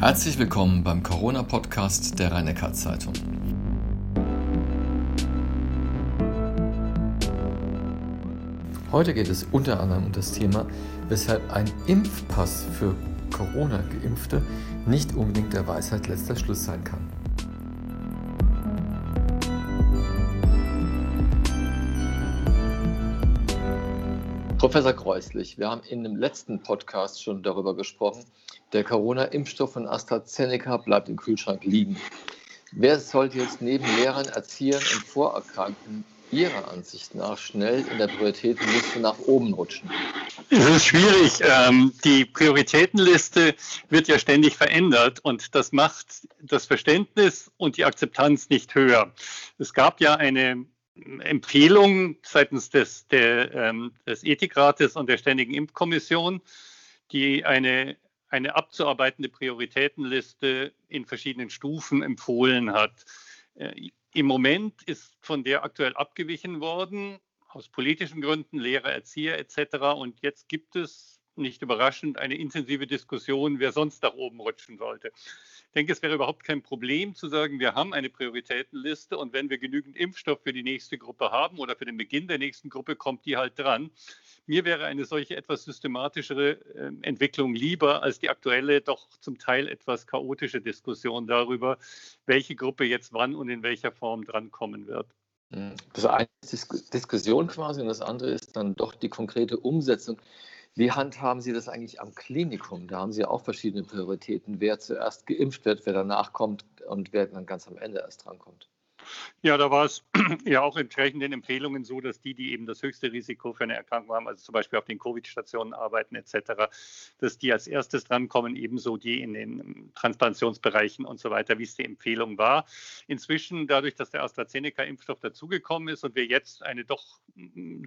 Herzlich willkommen beim Corona-Podcast der rhein zeitung Heute geht es unter anderem um das Thema, weshalb ein Impfpass für Corona-Geimpfte nicht unbedingt der Weisheit letzter Schluss sein kann. Professor Kreuslich, wir haben in dem letzten Podcast schon darüber gesprochen, der Corona-Impfstoff von AstraZeneca bleibt im Kühlschrank liegen. Wer sollte jetzt neben Lehrern, Erziehern und Vorerkrankten Ihrer Ansicht nach schnell in der Prioritätenliste nach oben rutschen? Es ist schwierig. Ähm, die Prioritätenliste wird ja ständig verändert und das macht das Verständnis und die Akzeptanz nicht höher. Es gab ja eine Empfehlung seitens des, der, ähm, des Ethikrates und der Ständigen Impfkommission, die eine, eine abzuarbeitende Prioritätenliste in verschiedenen Stufen empfohlen hat. Äh, Im Moment ist von der aktuell abgewichen worden, aus politischen Gründen, Lehrer, Erzieher etc. Und jetzt gibt es, nicht überraschend, eine intensive Diskussion, wer sonst nach oben rutschen sollte. Denke, es wäre überhaupt kein Problem zu sagen, wir haben eine Prioritätenliste und wenn wir genügend Impfstoff für die nächste Gruppe haben oder für den Beginn der nächsten Gruppe, kommt die halt dran. Mir wäre eine solche etwas systematischere ähm, Entwicklung lieber als die aktuelle, doch zum Teil etwas chaotische Diskussion darüber, welche Gruppe jetzt wann und in welcher Form drankommen wird. Hm. Das eine ist Diskussion quasi und das andere ist dann doch die konkrete Umsetzung. Wie handhaben Sie das eigentlich am Klinikum? Da haben Sie auch verschiedene Prioritäten, wer zuerst geimpft wird, wer danach kommt und wer dann ganz am Ende erst drankommt. Ja, da war es ja auch entsprechend den Empfehlungen so, dass die, die eben das höchste Risiko für eine Erkrankung haben, also zum Beispiel auf den Covid-Stationen arbeiten etc., dass die als erstes drankommen, ebenso die in den Transplantationsbereichen und so weiter, wie es die Empfehlung war. Inzwischen, dadurch, dass der AstraZeneca-Impfstoff dazugekommen ist und wir jetzt eine doch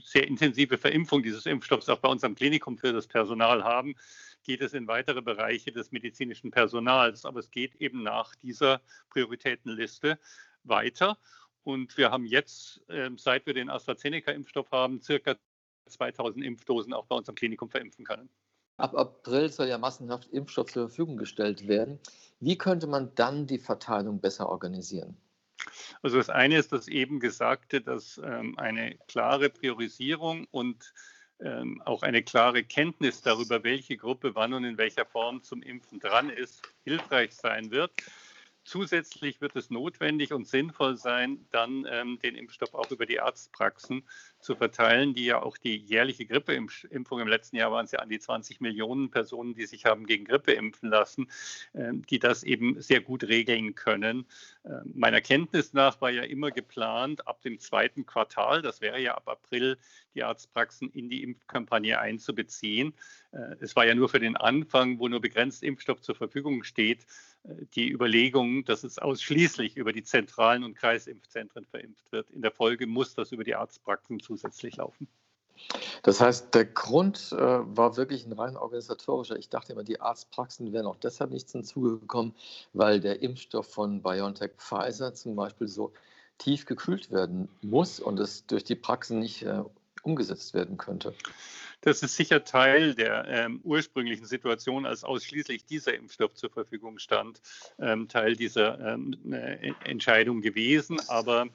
sehr intensive Verimpfung dieses Impfstoffs auch bei unserem Klinikum für das Personal haben, geht es in weitere Bereiche des medizinischen Personals. Aber es geht eben nach dieser Prioritätenliste weiter. Und wir haben jetzt, ähm, seit wir den AstraZeneca-Impfstoff haben, circa 2000 Impfdosen auch bei unserem Klinikum verimpfen können. Ab April soll ja massenhaft Impfstoff zur Verfügung gestellt werden. Wie könnte man dann die Verteilung besser organisieren? Also das eine ist das eben Gesagte, dass ähm, eine klare Priorisierung und ähm, auch eine klare Kenntnis darüber, welche Gruppe wann und in welcher Form zum Impfen dran ist, hilfreich sein wird. Zusätzlich wird es notwendig und sinnvoll sein, dann ähm, den Impfstoff auch über die Arztpraxen zu verteilen, die ja auch die jährliche Grippeimpfung im letzten Jahr waren es ja an die 20 Millionen Personen, die sich haben gegen Grippe impfen lassen, äh, die das eben sehr gut regeln können. Äh, meiner Kenntnis nach war ja immer geplant, ab dem zweiten Quartal, das wäre ja ab April, die Arztpraxen in die Impfkampagne einzubeziehen. Äh, es war ja nur für den Anfang, wo nur begrenzt Impfstoff zur Verfügung steht, die Überlegung, dass es ausschließlich über die zentralen und Kreisimpfzentren verimpft wird. In der Folge muss das über die Arztpraxen zusätzlich laufen. Das heißt, der Grund äh, war wirklich ein rein organisatorischer. Ich dachte immer, die Arztpraxen wären auch deshalb nicht hinzugekommen, weil der Impfstoff von BioNTech Pfizer zum Beispiel so tief gekühlt werden muss und es durch die Praxen nicht äh, umgesetzt werden könnte. Das ist sicher Teil der ähm, ursprünglichen Situation, als ausschließlich dieser Impfstoff zur Verfügung stand, ähm, Teil dieser ähm, äh, Entscheidung gewesen. Aber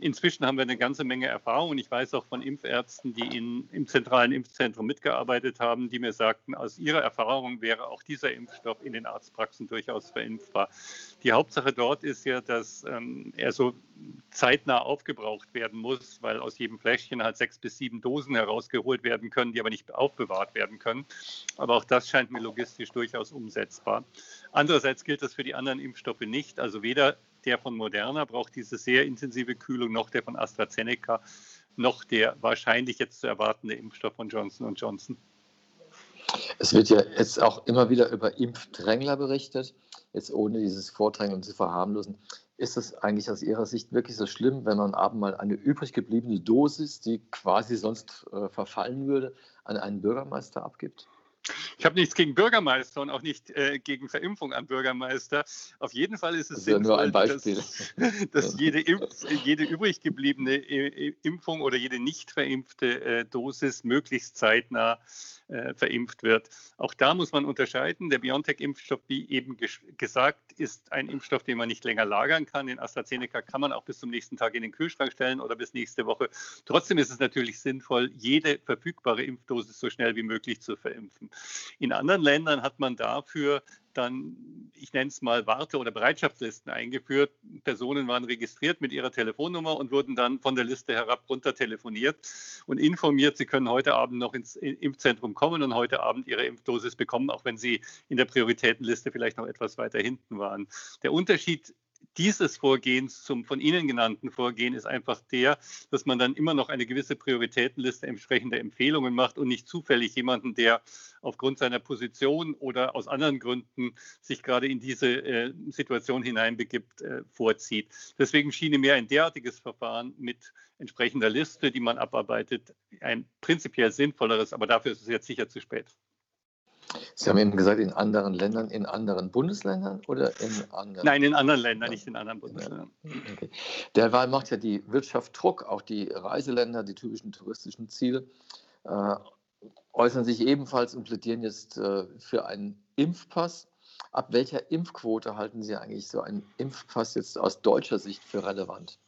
inzwischen haben wir eine ganze Menge Erfahrung ich weiß auch von Impfärzten, die in, im zentralen Impfzentrum mitgearbeitet haben, die mir sagten, aus ihrer Erfahrung wäre auch dieser Impfstoff in den Arztpraxen durchaus verimpfbar. Die Hauptsache dort ist ja, dass ähm, er so zeitnah aufgebraucht werden muss, weil aus jedem Fläschchen halt sechs bis sieben Dosen herausgeholt werden können, die aber nicht aufbewahrt werden können. Aber auch das scheint mir logistisch durchaus umsetzbar. Andererseits gilt das für die anderen Impfstoffe nicht. Also weder der von Moderna braucht diese sehr intensive Kühlung, noch der von AstraZeneca, noch der wahrscheinlich jetzt zu erwartende Impfstoff von Johnson Johnson. Es wird ja jetzt auch immer wieder über Impfdrängler berichtet, jetzt ohne dieses Vordrängeln zu verharmlosen. Ist es eigentlich aus Ihrer Sicht wirklich so schlimm, wenn man abend mal eine übrig gebliebene Dosis, die quasi sonst äh, verfallen würde, an einen Bürgermeister abgibt? Ich habe nichts gegen Bürgermeister und auch nicht äh, gegen Verimpfung an Bürgermeister. Auf jeden Fall ist es sinnvoll, dass, dass, jede, Impf, jede übrig gebliebene äh, Impfung oder jede nicht verimpfte äh, Dosis möglichst zeitnah äh, verimpft wird. Auch da muss man unterscheiden. Der BioNTech-Impfstoff, wie eben gesagt, ist ein Impfstoff, den man nicht länger lagern kann. Den AstraZeneca kann man auch bis zum nächsten Tag in den Kühlschrank stellen oder bis nächste Woche. Trotzdem ist es natürlich sinnvoll, jede verfügbare Impfdosis so schnell wie möglich zu verimpfen. In anderen Ländern hat man dafür dann, ich nenne es mal, Warte- oder Bereitschaftslisten eingeführt. Personen waren registriert mit ihrer Telefonnummer und wurden dann von der Liste herab runter telefoniert und informiert, sie können heute Abend noch ins Impfzentrum kommen und heute Abend ihre Impfdosis bekommen, auch wenn sie in der Prioritätenliste vielleicht noch etwas weiter hinten waren. Der Unterschied dieses Vorgehens zum von Ihnen genannten Vorgehen ist einfach der, dass man dann immer noch eine gewisse Prioritätenliste entsprechender Empfehlungen macht und nicht zufällig jemanden, der aufgrund seiner Position oder aus anderen Gründen sich gerade in diese äh, Situation hineinbegibt, äh, vorzieht. Deswegen schien mir ein derartiges Verfahren mit entsprechender Liste, die man abarbeitet, ein prinzipiell sinnvolleres, aber dafür ist es jetzt sicher zu spät. Sie haben eben gesagt, in anderen Ländern, in anderen Bundesländern oder in anderen? Nein, in anderen Ländern, nicht in anderen Bundesländern. Okay. Derweil macht ja die Wirtschaft Druck, auch die Reiseländer, die typischen touristischen Ziele, äh, äußern sich ebenfalls und plädieren jetzt äh, für einen Impfpass. Ab welcher Impfquote halten Sie eigentlich so einen Impfpass jetzt aus deutscher Sicht für relevant?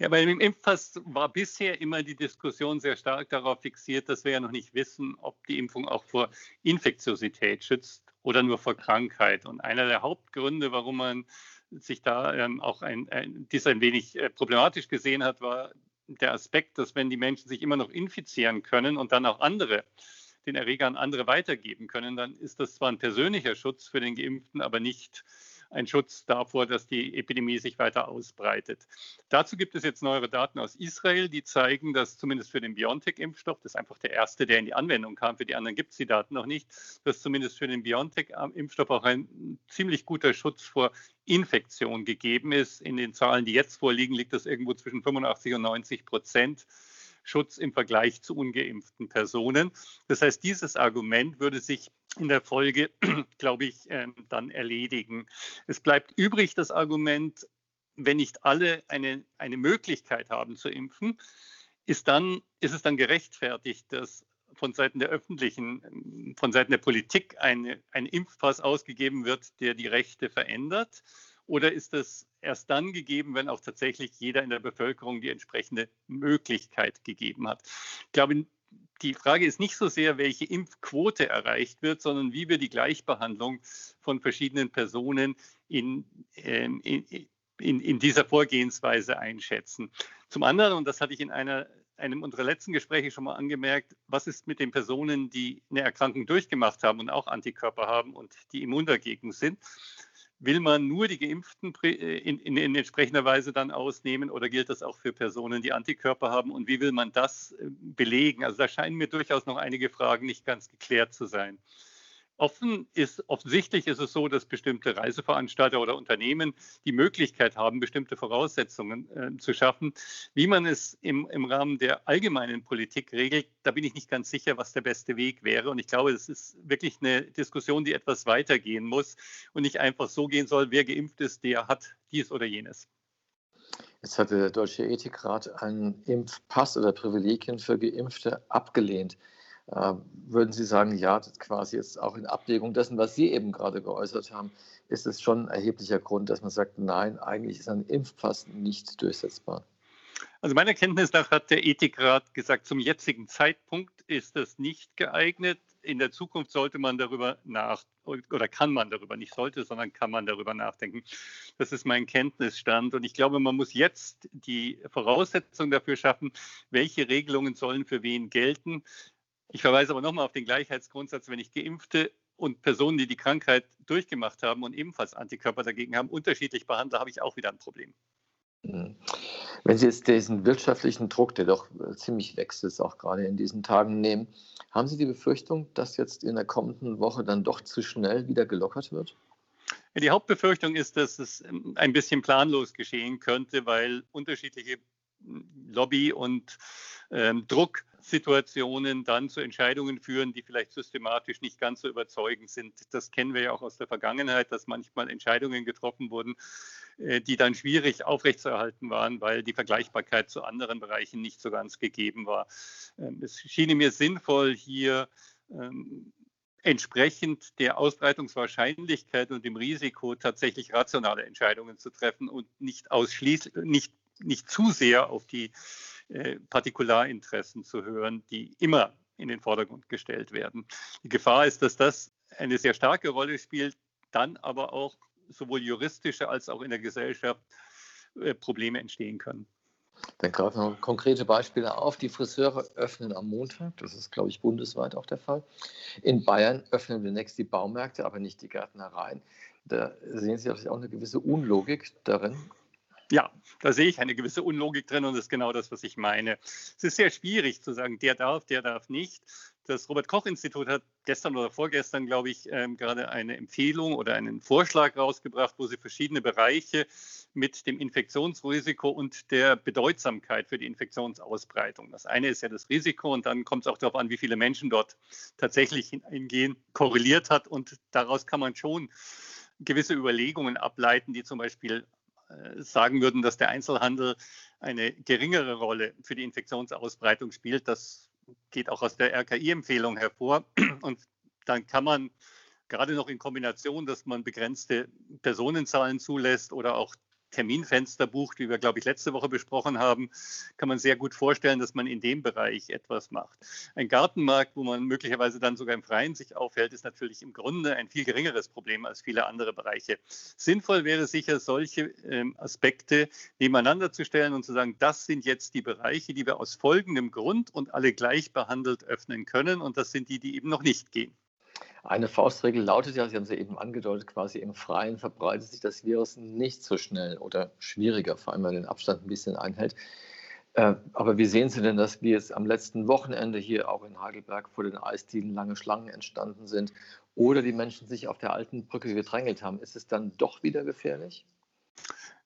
Ja, bei dem Impfpass war bisher immer die Diskussion sehr stark darauf fixiert, dass wir ja noch nicht wissen, ob die Impfung auch vor Infektiosität schützt oder nur vor Krankheit. Und einer der Hauptgründe, warum man sich da ähm, auch ein, ein, dies ein wenig äh, problematisch gesehen hat, war der Aspekt, dass wenn die Menschen sich immer noch infizieren können und dann auch andere den Erreger an andere weitergeben können, dann ist das zwar ein persönlicher Schutz für den Geimpften, aber nicht ein Schutz davor, dass die Epidemie sich weiter ausbreitet. Dazu gibt es jetzt neuere Daten aus Israel, die zeigen, dass zumindest für den BioNTech-Impfstoff, das ist einfach der erste, der in die Anwendung kam, für die anderen gibt es die Daten noch nicht, dass zumindest für den BioNTech-Impfstoff auch ein ziemlich guter Schutz vor Infektion gegeben ist. In den Zahlen, die jetzt vorliegen, liegt das irgendwo zwischen 85 und 90 Prozent. Schutz im Vergleich zu ungeimpften Personen. Das heißt, dieses Argument würde sich in der Folge, glaube ich, ähm, dann erledigen. Es bleibt übrig das Argument, wenn nicht alle eine, eine Möglichkeit haben zu impfen, ist, dann, ist es dann gerechtfertigt, dass von Seiten der öffentlichen, von Seiten der Politik eine, ein Impfpass ausgegeben wird, der die Rechte verändert? Oder ist das erst dann gegeben, wenn auch tatsächlich jeder in der Bevölkerung die entsprechende Möglichkeit gegeben hat? Ich glaube, die Frage ist nicht so sehr, welche Impfquote erreicht wird, sondern wie wir die Gleichbehandlung von verschiedenen Personen in, ähm, in, in, in dieser Vorgehensweise einschätzen. Zum anderen, und das hatte ich in einer, einem unserer letzten Gespräche schon mal angemerkt, was ist mit den Personen, die eine Erkrankung durchgemacht haben und auch Antikörper haben und die immun dagegen sind? Will man nur die Geimpften äh, in, in, in, entsprechender Weise dann ausnehmen oder gilt das auch für Personen, die Antikörper haben? Und wie will man das äh, belegen? Also da scheinen mir durchaus noch einige Fragen nicht ganz geklärt zu sein. Offen ist, offensichtlich ist es so, dass bestimmte Reiseveranstalter oder Unternehmen die Möglichkeit haben, bestimmte Voraussetzungen äh, zu schaffen. Wie man es im, im Rahmen der allgemeinen Politik regelt, da bin ich nicht ganz sicher, was der beste Weg wäre. Und ich glaube, es ist wirklich eine Diskussion, die etwas weitergehen muss und nicht einfach so gehen soll, wer geimpft ist, der hat dies oder jenes. Jetzt hatte der Deutsche Ethikrat einen Impfpass oder Privilegien für Geimpfte abgelehnt. Äh, würden Sie sagen, ja, das quasi jetzt auch in Abwägung dessen, was Sie eben gerade geäußert haben, ist es schon ein erheblicher Grund, dass man sagt, nein, eigentlich ist ein Impfpass nicht durchsetzbar? Also meiner Kenntnis nach hat der Ethikrat gesagt, zum jetzigen Zeitpunkt ist das nicht geeignet. In der Zukunft sollte man darüber nach oder kann man darüber nicht sollte, sondern kann man darüber nachdenken. Das ist mein Kenntnisstand und ich glaube, man muss jetzt die Voraussetzung dafür schaffen, welche Regelungen sollen für wen gelten. Ich verweise aber nochmal auf den Gleichheitsgrundsatz, wenn ich Geimpfte und Personen, die die Krankheit durchgemacht haben und ebenfalls Antikörper dagegen haben, unterschiedlich behandle, habe ich auch wieder ein Problem. Hm. Wenn Sie jetzt diesen wirtschaftlichen Druck, der doch ziemlich wächst, ist auch gerade in diesen Tagen nehmen, haben Sie die Befürchtung, dass jetzt in der kommenden Woche dann doch zu schnell wieder gelockert wird? Die Hauptbefürchtung ist, dass es ähm, ein bisschen planlos geschehen könnte, weil unterschiedliche Lobby und ähm, Druck Situationen dann zu Entscheidungen führen, die vielleicht systematisch nicht ganz so überzeugend sind. Das kennen wir ja auch aus der Vergangenheit, dass manchmal Entscheidungen getroffen wurden, äh, die dann schwierig aufrechtzuerhalten waren, weil die Vergleichbarkeit zu anderen Bereichen nicht so ganz gegeben war. Ähm, es schien mir sinnvoll, hier ähm, entsprechend der Ausbreitungswahrscheinlichkeit und dem Risiko tatsächlich rationale Entscheidungen zu treffen und nicht ausschließlich, nicht, nicht zu sehr auf die Partikularinteressen zu hören, die immer in den Vordergrund gestellt werden. Die Gefahr ist, dass das eine sehr starke Rolle spielt, dann aber auch sowohl juristische als auch in der Gesellschaft äh, Probleme entstehen können. Dann greifen wir konkrete Beispiele auf. Die Friseure öffnen am Montag, das ist, glaube ich, bundesweit auch der Fall. In Bayern öffnen demnächst die Baumärkte, aber nicht die Gärtnereien. Da sehen Sie auch eine gewisse Unlogik darin. Ja, da sehe ich eine gewisse Unlogik drin und das ist genau das, was ich meine. Es ist sehr schwierig zu sagen, der darf, der darf nicht. Das Robert-Koch-Institut hat gestern oder vorgestern, glaube ich, ähm, gerade eine Empfehlung oder einen Vorschlag rausgebracht, wo sie verschiedene Bereiche mit dem Infektionsrisiko und der Bedeutsamkeit für die Infektionsausbreitung. Das eine ist ja das Risiko und dann kommt es auch darauf an, wie viele Menschen dort tatsächlich hineingehen, korreliert hat und daraus kann man schon gewisse Überlegungen ableiten, die zum Beispiel sagen würden, dass der Einzelhandel eine geringere Rolle für die Infektionsausbreitung spielt. Das geht auch aus der RKI-Empfehlung hervor. Und dann kann man gerade noch in Kombination, dass man begrenzte Personenzahlen zulässt oder auch Terminfenster bucht, wie wir, glaube ich, letzte Woche besprochen haben, kann man sehr gut vorstellen, dass man in dem Bereich etwas macht. Ein Gartenmarkt, wo man möglicherweise dann sogar im Freien sich aufhält, ist natürlich im Grunde ein viel geringeres Problem als viele andere Bereiche. Sinnvoll wäre sicher, solche ähm, Aspekte nebeneinander zu stellen und zu sagen, das sind jetzt die Bereiche, die wir aus folgendem Grund und alle gleich behandelt öffnen können und das sind die, die eben noch nicht gehen. Eine Faustregel lautet ja, Sie haben es ja eben angedeutet, quasi im Freien verbreitet sich das Virus nicht so schnell oder schwieriger, vor allem wenn man den Abstand ein bisschen einhält. Äh, aber wie sehen Sie denn das, wie es am letzten Wochenende hier auch in Heidelberg vor den Eisdielen lange Schlangen entstanden sind oder die Menschen sich auf der alten Brücke gedrängelt haben? Ist es dann doch wieder gefährlich?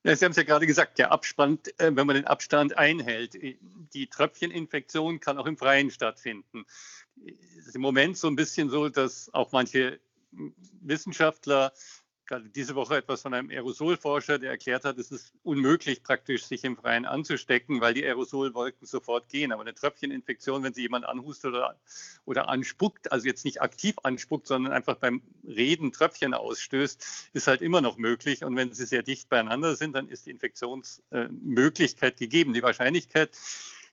Ja, Sie haben es ja gerade gesagt, der Abstand, äh, wenn man den Abstand einhält, die Tröpfcheninfektion kann auch im Freien stattfinden. Ist im Moment so ein bisschen so, dass auch manche Wissenschaftler, gerade diese Woche etwas von einem Aerosolforscher, der erklärt hat, es ist unmöglich praktisch, sich im Freien anzustecken, weil die Aerosolwolken sofort gehen. Aber eine Tröpfcheninfektion, wenn sie jemand anhustet oder, oder anspuckt, also jetzt nicht aktiv anspuckt, sondern einfach beim Reden Tröpfchen ausstößt, ist halt immer noch möglich. Und wenn sie sehr dicht beieinander sind, dann ist die Infektionsmöglichkeit gegeben. Die Wahrscheinlichkeit,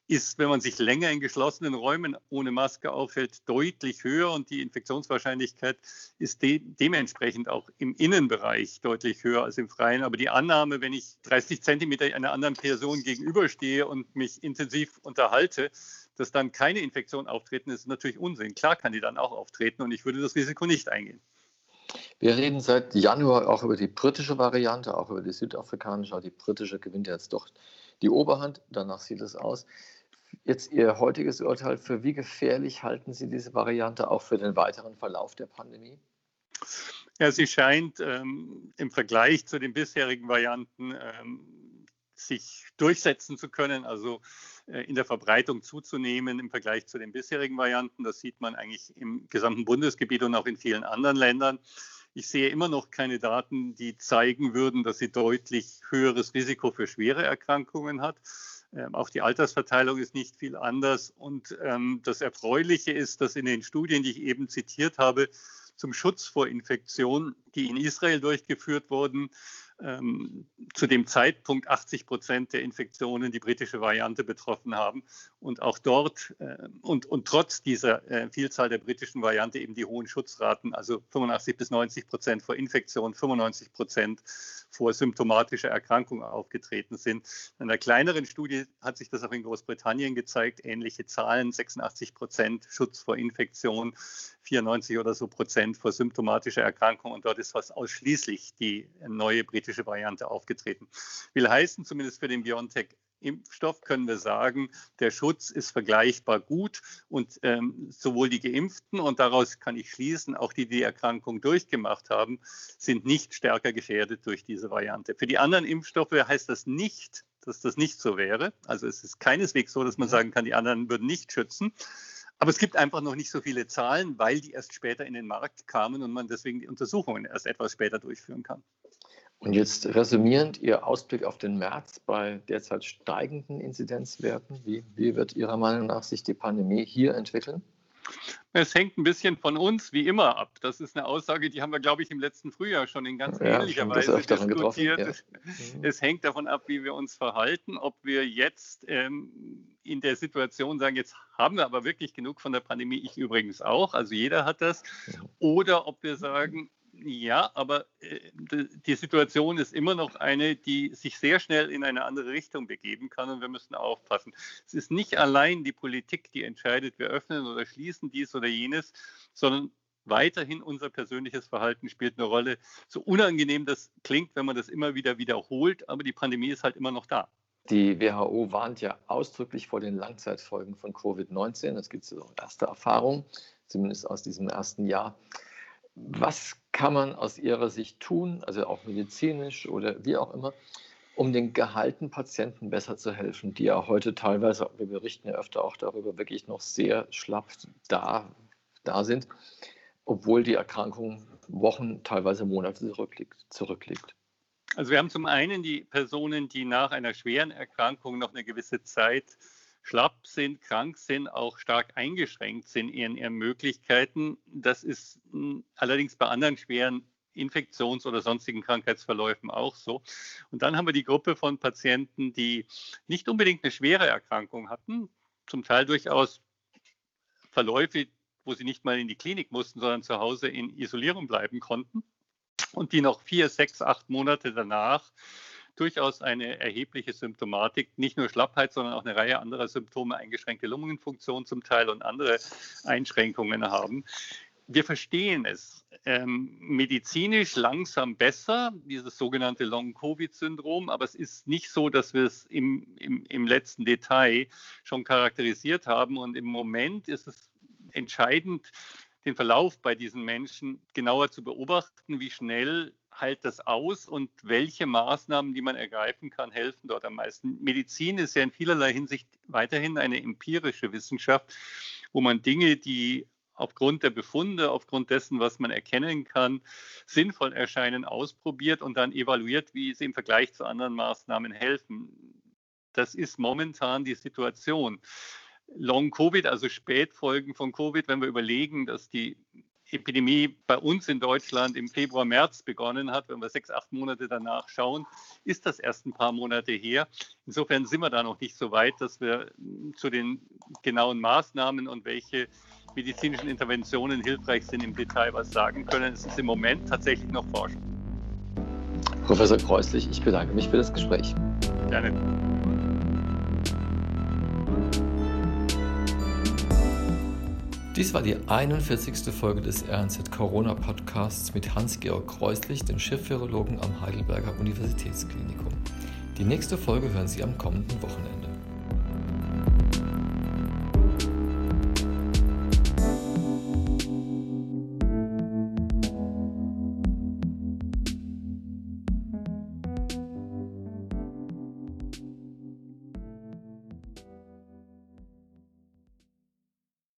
ist, wenn man sich länger in geschlossenen Räumen ohne Maske aufhält, deutlich höher und die Infektionswahrscheinlichkeit ist de dementsprechend auch im Innenbereich deutlich höher als im Freien. Aber die Annahme, wenn ich 30 Zentimeter einer anderen Person gegenüberstehe und mich intensiv unterhalte, dass dann keine Infektion auftreten, ist natürlich Unsinn. Klar kann die dann auch auftreten und ich würde das Risiko nicht eingehen. Wir reden seit Januar auch über die britische Variante, auch über die südafrikanische. Die britische gewinnt jetzt doch die Oberhand. Danach sieht es aus. Jetzt Ihr heutiges Urteil, für wie gefährlich halten Sie diese Variante auch für den weiteren Verlauf der Pandemie? Ja, sie scheint ähm, im Vergleich zu den bisherigen Varianten ähm, sich durchsetzen zu können, also äh, in der Verbreitung zuzunehmen im Vergleich zu den bisherigen Varianten. Das sieht man eigentlich im gesamten Bundesgebiet und auch in vielen anderen Ländern. Ich sehe immer noch keine Daten, die zeigen würden, dass sie deutlich höheres Risiko für schwere Erkrankungen hat. Ähm, auch die Altersverteilung ist nicht viel anders. Und ähm, das Erfreuliche ist, dass in den Studien, die ich eben zitiert habe, zum Schutz vor Infektion, die in Israel durchgeführt wurden, ähm, zu dem Zeitpunkt 80 Prozent der Infektionen die britische Variante betroffen haben und auch dort äh, und, und trotz dieser äh, Vielzahl der britischen Variante eben die hohen Schutzraten, also 85 bis 90 Prozent vor Infektion, 95 Prozent vor symptomatischer Erkrankung aufgetreten sind. In einer kleineren Studie hat sich das auch in Großbritannien gezeigt, ähnliche Zahlen, 86 Prozent Schutz vor Infektion, 94 oder so Prozent vor symptomatischer Erkrankung und dort ist fast ausschließlich die neue britische Variante aufgetreten. Will heißen, zumindest für den BioNTech Impfstoff können wir sagen, der Schutz ist vergleichbar gut und ähm, sowohl die Geimpften und daraus kann ich schließen, auch die, die die Erkrankung durchgemacht haben, sind nicht stärker gefährdet durch diese Variante. Für die anderen Impfstoffe heißt das nicht, dass das nicht so wäre. Also es ist keineswegs so, dass man sagen kann, die anderen würden nicht schützen. Aber es gibt einfach noch nicht so viele Zahlen, weil die erst später in den Markt kamen und man deswegen die Untersuchungen erst etwas später durchführen kann. Und jetzt resümierend Ihr Ausblick auf den März bei derzeit steigenden Inzidenzwerten. Wie, wie wird Ihrer Meinung nach sich die Pandemie hier entwickeln? Es hängt ein bisschen von uns wie immer ab. Das ist eine Aussage, die haben wir, glaube ich, im letzten Frühjahr schon in ganz ja, ähnlicher Weise diskutiert. Ja. Mhm. Es hängt davon ab, wie wir uns verhalten, ob wir jetzt ähm, in der Situation sagen, jetzt haben wir aber wirklich genug von der Pandemie, ich übrigens auch, also jeder hat das, oder ob wir sagen, ja, aber äh, die Situation ist immer noch eine, die sich sehr schnell in eine andere Richtung begeben kann und wir müssen aufpassen. Es ist nicht allein die Politik, die entscheidet, wir öffnen oder schließen dies oder jenes, sondern weiterhin unser persönliches Verhalten spielt eine Rolle. So unangenehm das klingt, wenn man das immer wieder wiederholt, aber die Pandemie ist halt immer noch da. Die WHO warnt ja ausdrücklich vor den Langzeitfolgen von Covid-19. Es gibt so erste Erfahrungen, zumindest aus diesem ersten Jahr. Was kann man aus Ihrer Sicht tun, also auch medizinisch oder wie auch immer, um den gehaltenen Patienten besser zu helfen, die ja heute teilweise, wir berichten ja öfter auch darüber, wirklich noch sehr schlapp da, da sind, obwohl die Erkrankung Wochen, teilweise Monate zurückliegt. zurückliegt. Also wir haben zum einen die Personen, die nach einer schweren Erkrankung noch eine gewisse Zeit schlapp sind, krank sind, auch stark eingeschränkt sind in ihren Möglichkeiten. Das ist hm, allerdings bei anderen schweren Infektions- oder sonstigen Krankheitsverläufen auch so. Und dann haben wir die Gruppe von Patienten, die nicht unbedingt eine schwere Erkrankung hatten, zum Teil durchaus Verläufe, wo sie nicht mal in die Klinik mussten, sondern zu Hause in Isolierung bleiben konnten und die noch vier, sechs, acht Monate danach durchaus eine erhebliche Symptomatik, nicht nur Schlappheit, sondern auch eine Reihe anderer Symptome, eingeschränkte Lungenfunktion zum Teil und andere Einschränkungen haben. Wir verstehen es ähm, medizinisch langsam besser, dieses sogenannte Long-Covid-Syndrom, aber es ist nicht so, dass wir es im, im, im letzten Detail schon charakterisiert haben. Und im Moment ist es entscheidend, den Verlauf bei diesen Menschen genauer zu beobachten, wie schnell halt das aus und welche Maßnahmen, die man ergreifen kann, helfen dort am meisten. Medizin ist ja in vielerlei Hinsicht weiterhin eine empirische Wissenschaft, wo man Dinge, die aufgrund der Befunde, aufgrund dessen, was man erkennen kann, sinnvoll erscheinen, ausprobiert und dann evaluiert, wie sie im Vergleich zu anderen Maßnahmen helfen. Das ist momentan die Situation. Long-Covid, also Spätfolgen von Covid, wenn wir überlegen, dass die Epidemie bei uns in Deutschland im Februar, März begonnen hat, wenn wir sechs, acht Monate danach schauen, ist das erst ein paar Monate her. Insofern sind wir da noch nicht so weit, dass wir zu den genauen Maßnahmen und welche medizinischen Interventionen hilfreich sind im Detail was sagen können. Es ist im Moment tatsächlich noch Forschung. Professor Kreuslich, ich bedanke mich für das Gespräch. Gerne. Dies war die 41. Folge des RNZ Corona Podcasts mit Hans-Georg Kreuslich, dem Chefvirologen am Heidelberger Universitätsklinikum. Die nächste Folge hören Sie am kommenden Wochenende.